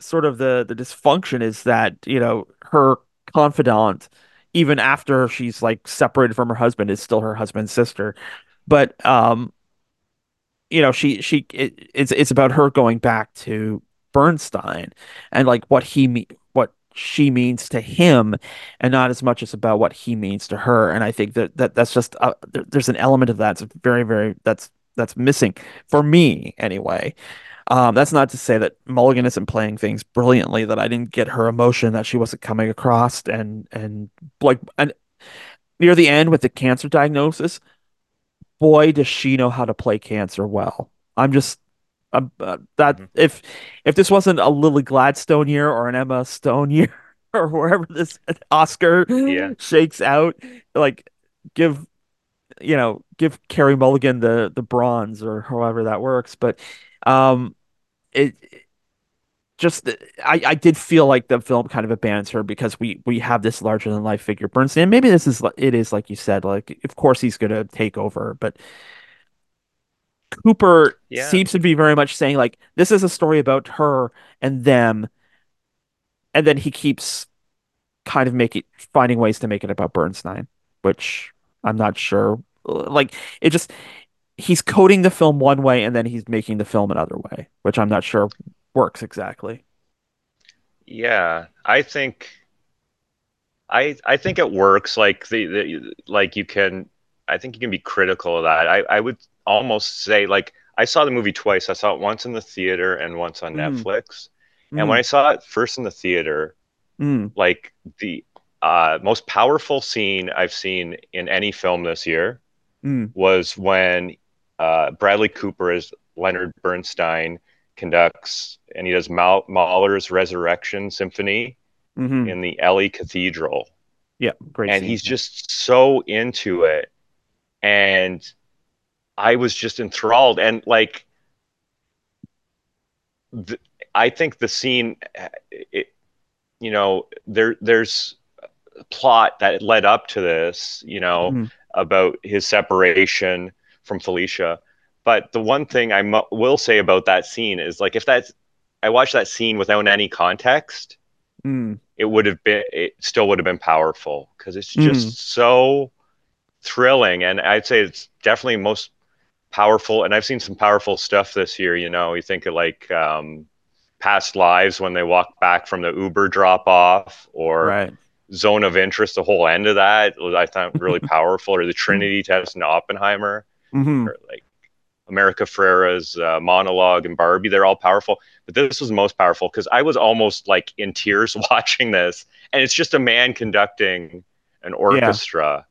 sort of the the dysfunction is that you know her confidant, even after she's like separated from her husband, is still her husband's sister, but um you know she she it, it's it's about her going back to Bernstein and like what he what she means to him and not as much as about what he means to her. And I think that that that's just uh, there, there's an element of that that's very very that's that's missing for me anyway. Um that's not to say that Mulligan isn't playing things brilliantly that I didn't get her emotion that she wasn't coming across and and like and near the end with the cancer diagnosis boy does she know how to play cancer well. I'm just um, uh, that Mhm. if if this wasn't a Lily Gladstone year or an Emma Stone year or wherever this Oscar Yeah. shakes out, like give you know give Carey Mulligan the the bronze or however that works. But um, it just I, I did feel like the film kind of abandons her because we we have this larger than life figure Bernstein. Maybe this is it is like you said, like of course he's gonna take over, but Cooper Yeah. seems to be very much saying like this is a story about her and them, and then he keeps kind of making finding ways to make it about Bernstein, which I'm not sure. Like it just he's coding the film one way and then he's making the film another way, which I'm not sure works exactly. Yeah, I think I I think it works. Like the, the like you can, I think you can be critical of that. I I would almost say like I saw the movie twice. I saw it once in the theater and once on Mm. Netflix. And when I saw it first in the theater, Mm, like the uh, most powerful scene I've seen in any film this year mm, was when uh, Bradley Cooper as Leonard Bernstein conducts and he does Mahler's Resurrection Symphony mhm. in the Ely Cathedral. Yeah, great. and scene. he's just so into it. And I was just enthralled. And like, th- I think the scene, it, you know, there there's a plot that led up to this, you know, Mhm. about his separation from Felicia. But the one thing I mu- will say about that scene is like, if that's, I watched that scene without any context, Mm, it would have been, it still would have been powerful because it's Mm. just so thrilling. And I'd say it's definitely most powerful. And I've seen some powerful stuff this year. You know, you think of like um, past lives when they walk back from the Uber drop off or right. zone of interest, the whole end of that was, I thought really powerful, or the Trinity test in Oppenheimer, hmm or like America Ferrera's uh, monologue and Barbie. They're all powerful, but this was most powerful because I was almost like in tears watching this, and it's just a man conducting an orchestra,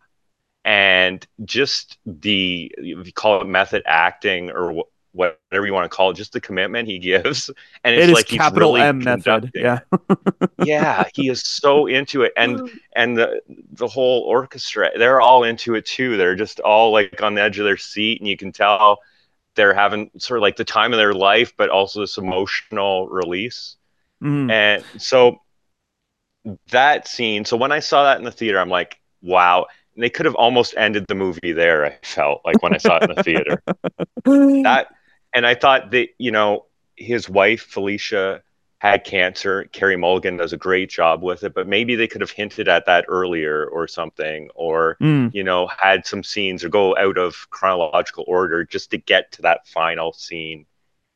and just the if you call it method acting or wh- whatever you want to call it, just the commitment he gives, and it's It is like he's capital really M method. Yeah. yeah he is so into it. And and the the whole orchestra they're all into it too. They're just all like on the edge of their seat and you can tell they're having sort of like the time of their life but also this emotional release. Mhm. and so that scene so when i saw that in the theater i'm like wow. And they could have almost ended the movie there i felt like when i saw it in the theater. That and I thought that you know his wife Felicia had cancer. Carey Mulligan does a great job with it, but maybe they could have hinted at that earlier or something, or Mm, you know had some scenes or go out of chronological order just to get to that final scene,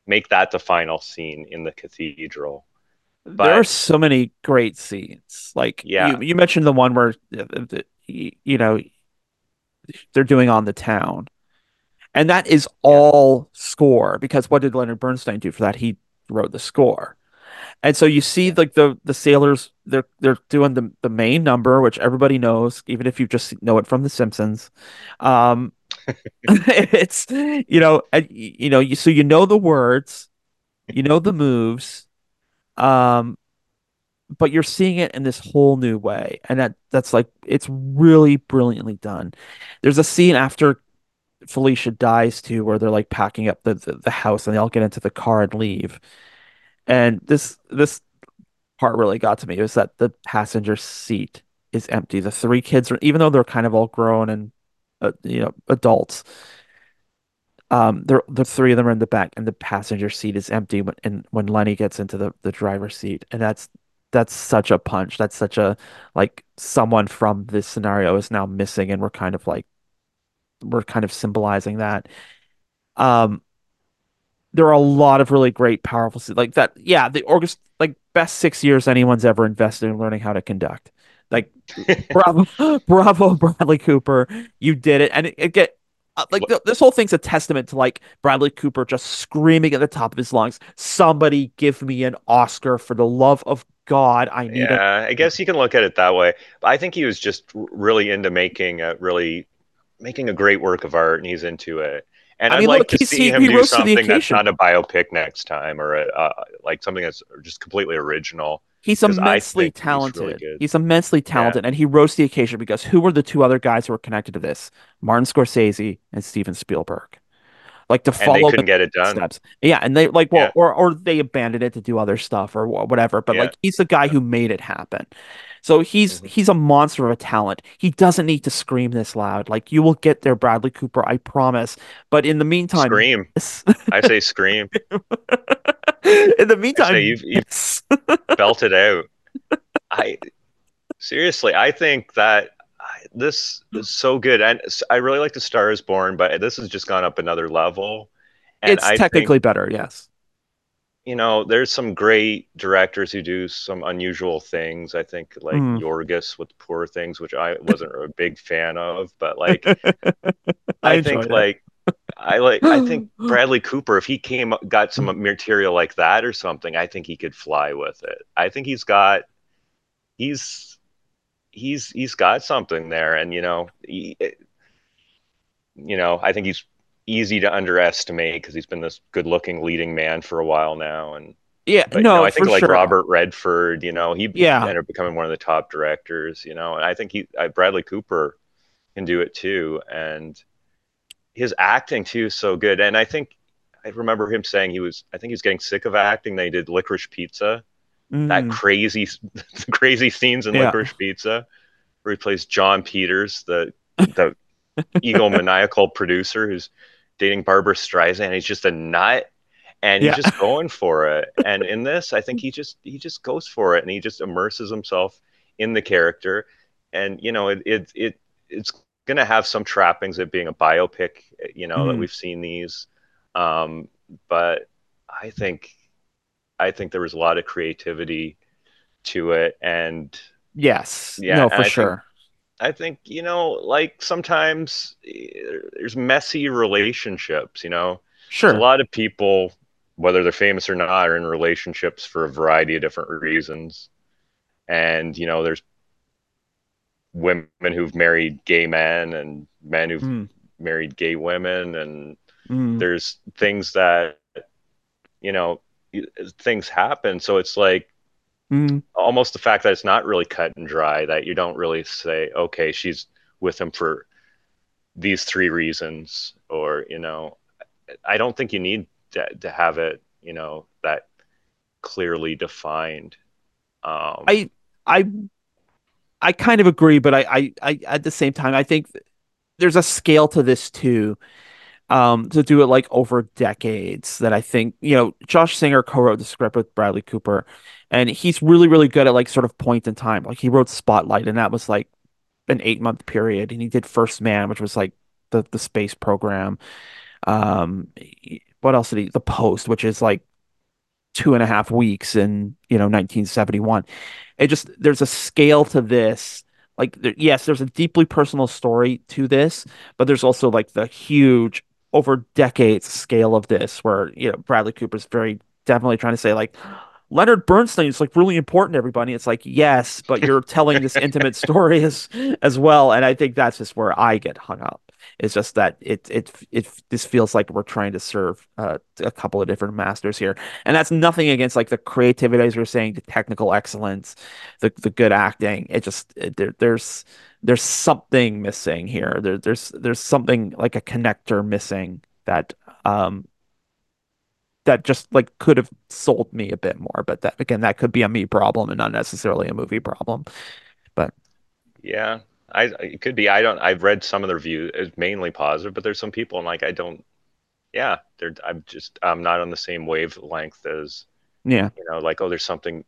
make that the final scene in the cathedral. But, there are so many great scenes. Like Yeah. you, you mentioned the one where uh, y- you know they're doing on the town, and that is all score because what did Leonard Bernstein do for that? He wrote the score. And so you see like the the sailors they're they're doing the the main number which everybody knows even if you just know it from The Simpsons. Um it's you know and, you know you so you know the words, you know the moves, um but you're seeing it in this whole new way and that that's like it's really brilliantly done. There's a scene after Felicia dies too where they're like packing up the the, the house and they all get into the car and leave. And this this part really got to me was that the passenger seat is empty. The three kids are, even though they're kind of all grown and uh, you know adults, um, they're the three of them are in the back, and the passenger seat is empty. When and when Lenny gets into the the driver's seat, and that's that's such a punch. That's such a like someone from this scenario is now missing, and we're kind of like we're kind of symbolizing that. Um, there are a lot of really great, powerful like that. Yeah, the orchestra, like best six years anyone's ever invested in learning how to conduct. Like, bravo, bravo, Bradley Cooper, you did it. And it, it get uh, like th this whole thing's a testament to like Bradley Cooper just screaming at the top of his lungs, "Somebody give me an Oscar for the love of God! I need Yeah, I guess you can look at it that way. But I think he was just r- really into making a really making a great work of art, and he's into it. And I I'd mean, like look, to see he- him do the something that's occasion. not a biopic next time, or a, uh, like something that's just completely original. He's immensely think he's really talented. He's immensely talented, and he rose to the occasion because who were the two other guys who were connected to this? Martin Scorsese and Steven Spielberg. Like to And they follow couldn't the get it done. steps. Yeah, and they like well, Yeah. or or they abandoned it to do other stuff or whatever. But Yeah. like he's the guy who made it happen. So he's Mhm. he's a monster of a talent. He doesn't need to scream this loud. Like you will get there, Bradley Cooper, I promise. But in the meantime, Scream! I say scream. in the meantime, you've- you've- yes. Belt out. I seriously, I think that I, this is so good, and I really like the Star Is Born, but this has just gone up another level. And it's I think- technically better. Yes. You know, there's some great directors who do some unusual things. I think like Mm. Yorgos with Poor Things, which I wasn't a big fan of, but like I I think like I like I think Bradley Cooper, if he came got some material like that or something, I think he could fly with it. I think he's got he's he's he's got something there, and you know, he, you know, I think he's easy to underestimate because he's been this good-looking leading man for a while now, and Yeah, but no, I think like sure. Robert Redford, you know, he Yeah. ended up becoming one of the top directors, you know, and I think he I, Bradley Cooper can do it too, and his acting too is so good. And I think I remember him saying he was I think he was getting sick of acting. They did Licorice Pizza, that Mm, crazy crazy scenes in Yeah. Licorice Pizza, where he plays Jon Peters, the the egomaniacal producer who's dating Barbra Streisand. He's just a nut, and Yeah. he's just going for it. And in this, I think he just he just goes for it, and he just immerses himself in the character. And you know, it it, it it's gonna have some trappings of being a biopic. You know that Mhm. we've seen these, um, but I think I think there was a lot of creativity to it, and yes, Yeah, no, for sure. I think you know, like sometimes eh, there's messy relationships. You know, Sure. a lot of people, whether they're famous or not, are in relationships for a variety of different reasons. And you know, there's women who've married gay men and men who've Mm, married gay women, and mm, there's things that you know things happen. So it's like mm, almost the fact that it's not really cut and dry that you don't really say okay she's with him for these three reasons or you know i don't think you need to, to have it you know that clearly defined um I, I, I kind of agree, but I, I, I, at the same time, I think there's a scale to this too. Um, to do it like over decades that I think, you know, Josh Singer co-wrote the script with Bradley Cooper, and he's really, really good at like sort of point in time. Like he wrote Spotlight, and that was like an eight month period, and he did First Man, which was like the the space program. Um, what else did he? The Post, which is like two and a half weeks in you know 1971 it just there's a scale to this like there, yes there's a deeply personal story to this but there's also like the huge over decades scale of this where you know bradley cooper's very definitely trying to say like leonard bernstein is like really important to everybody. It's like yes but you're telling this intimate story as as well. And i think that's just where i get hung up. It's just that it it it this feels like we're trying to serve uh, a couple of different masters here. And that's nothing against like the creativity as you're saying the technical excellence the the good acting. It just it, there, there's there's something missing here. There, there's there's something like a connector missing that um that just like could have sold me a bit more but that again that could be a me problem and not necessarily a movie problem. But yeah i it could be. I don't i've read some of the reviews it's mainly positive but there's some people and like i don't yeah they're i'm just i'm not on the same wavelength as yeah. you know like oh there's something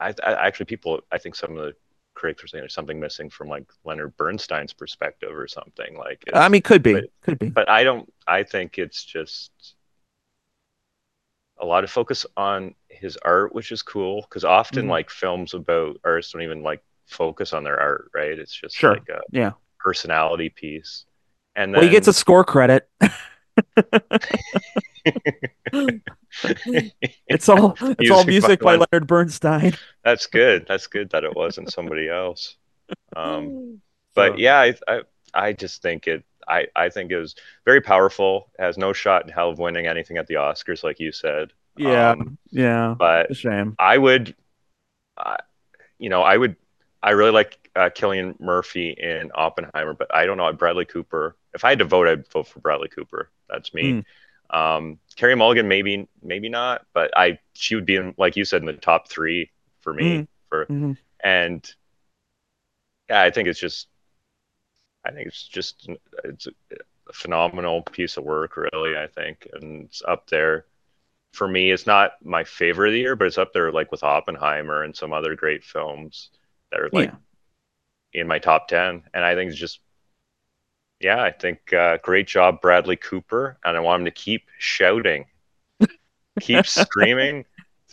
I, I actually people i think some of the critics are saying there's something missing from like leonard bernstein's perspective or something like i mean could be but- could be. but i don't i think it's just a lot of focus on his art which is cool because often Mhm. like films about artists don't even like focus on their art right? It's just Sure. like a yeah. personality piece. And then well he gets a score credit. It's all it's all Music by by Leonard- bernstein. That's good. That's good that it wasn't somebody else. Um but yeah I, I i just think it i i think is very powerful has no shot in hell of winning anything at the oscars like you said. Yeah Um, yeah but shame. I would uh, you know i would i really like uh, cillian murphy in oppenheimer but i don't know bradley cooper if i had to vote i'd vote for bradley cooper. That's me. Mm. um carey mulligan maybe maybe not but i she would be in like you said in the top three for me for Mhm. and yeah i think it's just i think it's just it's a phenomenal piece of work really i think and it's up there for me it's not my favorite of the year but it's up there like with oppenheimer and some other great films that are like yeah in my top 10 and i think it's just yeah i think uh, great job bradley cooper and i want him to keep shouting keep screaming,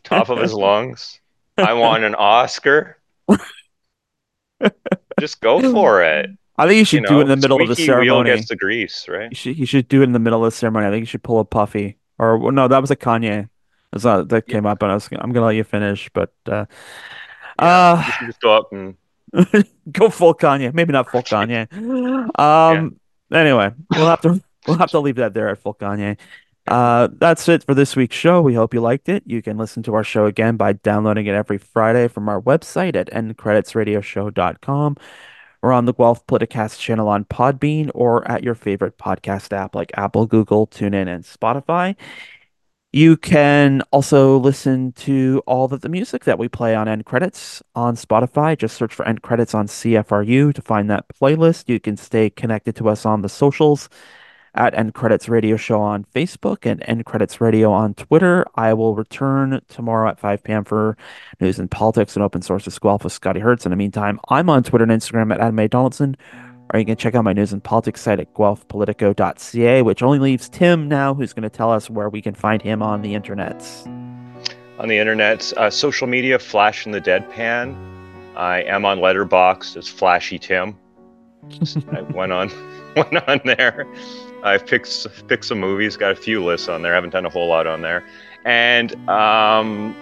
top of his lungs. I want an Oscar. Just go for it. I think you should you do it in the middle of the squeaky wheel ceremony. gets the grease, right? You should, you should do it in the middle of the ceremony. I think you should pull a Puffy. Or no, that was a Kanye. That's not that came up, and I was I'm gonna let you finish, but uh, Yeah, you uh should just go up and go full Kanye. Maybe not full Kanye. Um. Anyway, we'll have to we'll have to leave that there at full Kanye. Uh, that's it for this week's show. We hope you liked it. You can listen to our show again by downloading it every Friday from our website at endcreditsradioshow.com or on the Guelph Politicast channel on Podbean or at your favorite podcast app like Apple, Google, TuneIn, and Spotify. You can also listen to all of the music that we play on End Credits on Spotify. Just search for End Credits on CFRU to find that playlist. You can stay connected to us on the socials at End Credits Radio Show on Facebook and End Credits Radio on Twitter. I will return tomorrow at 5 p.m. for news and politics and open source. Guelph with Scotty Hertz. In the meantime, I'm on Twitter and Instagram at Adam A. Donaldson, or you can check out my news and politics site at guelphpolitico.ca, which only leaves Tim now, who's going to tell us where we can find him on the internets. on the internet, uh, social media, Flash in the Deadpan. I am on Letterboxd as Flashy Tim. I went on went on there. I've picked picked some movies, got a few lists on there. haven't done a whole lot on there, and um,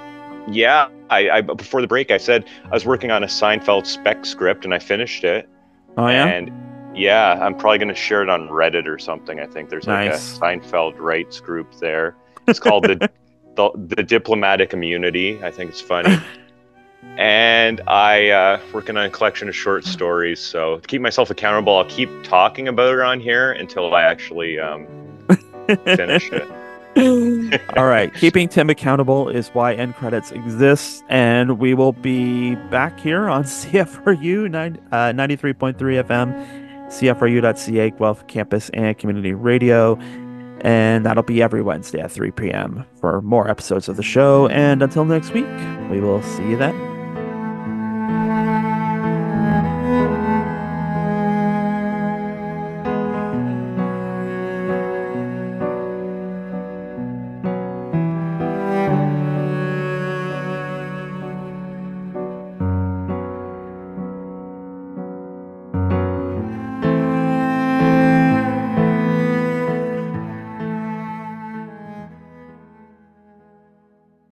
yeah, I, I before the break I said I was working on a Seinfeld spec script and I finished it. Oh, yeah? And yeah, I'm probably gonna share it on Reddit or something. I think there's like Nice. a Seinfeld rights group there. It's called the the, the diplomatic immunity. I think it's funny. and I uh, working on a collection of short stories. So to keep myself accountable, I'll keep talking about it on here until I actually um, finish it. All right. Keeping Tim accountable is why end credits exists. And we will be back here on CFRU 9, uh, 93.3 FM, CFRU.ca, Guelph Campus and Community Radio. And that'll be every Wednesday at 3 p.m. for more episodes of the show. And until next week, we will see you then.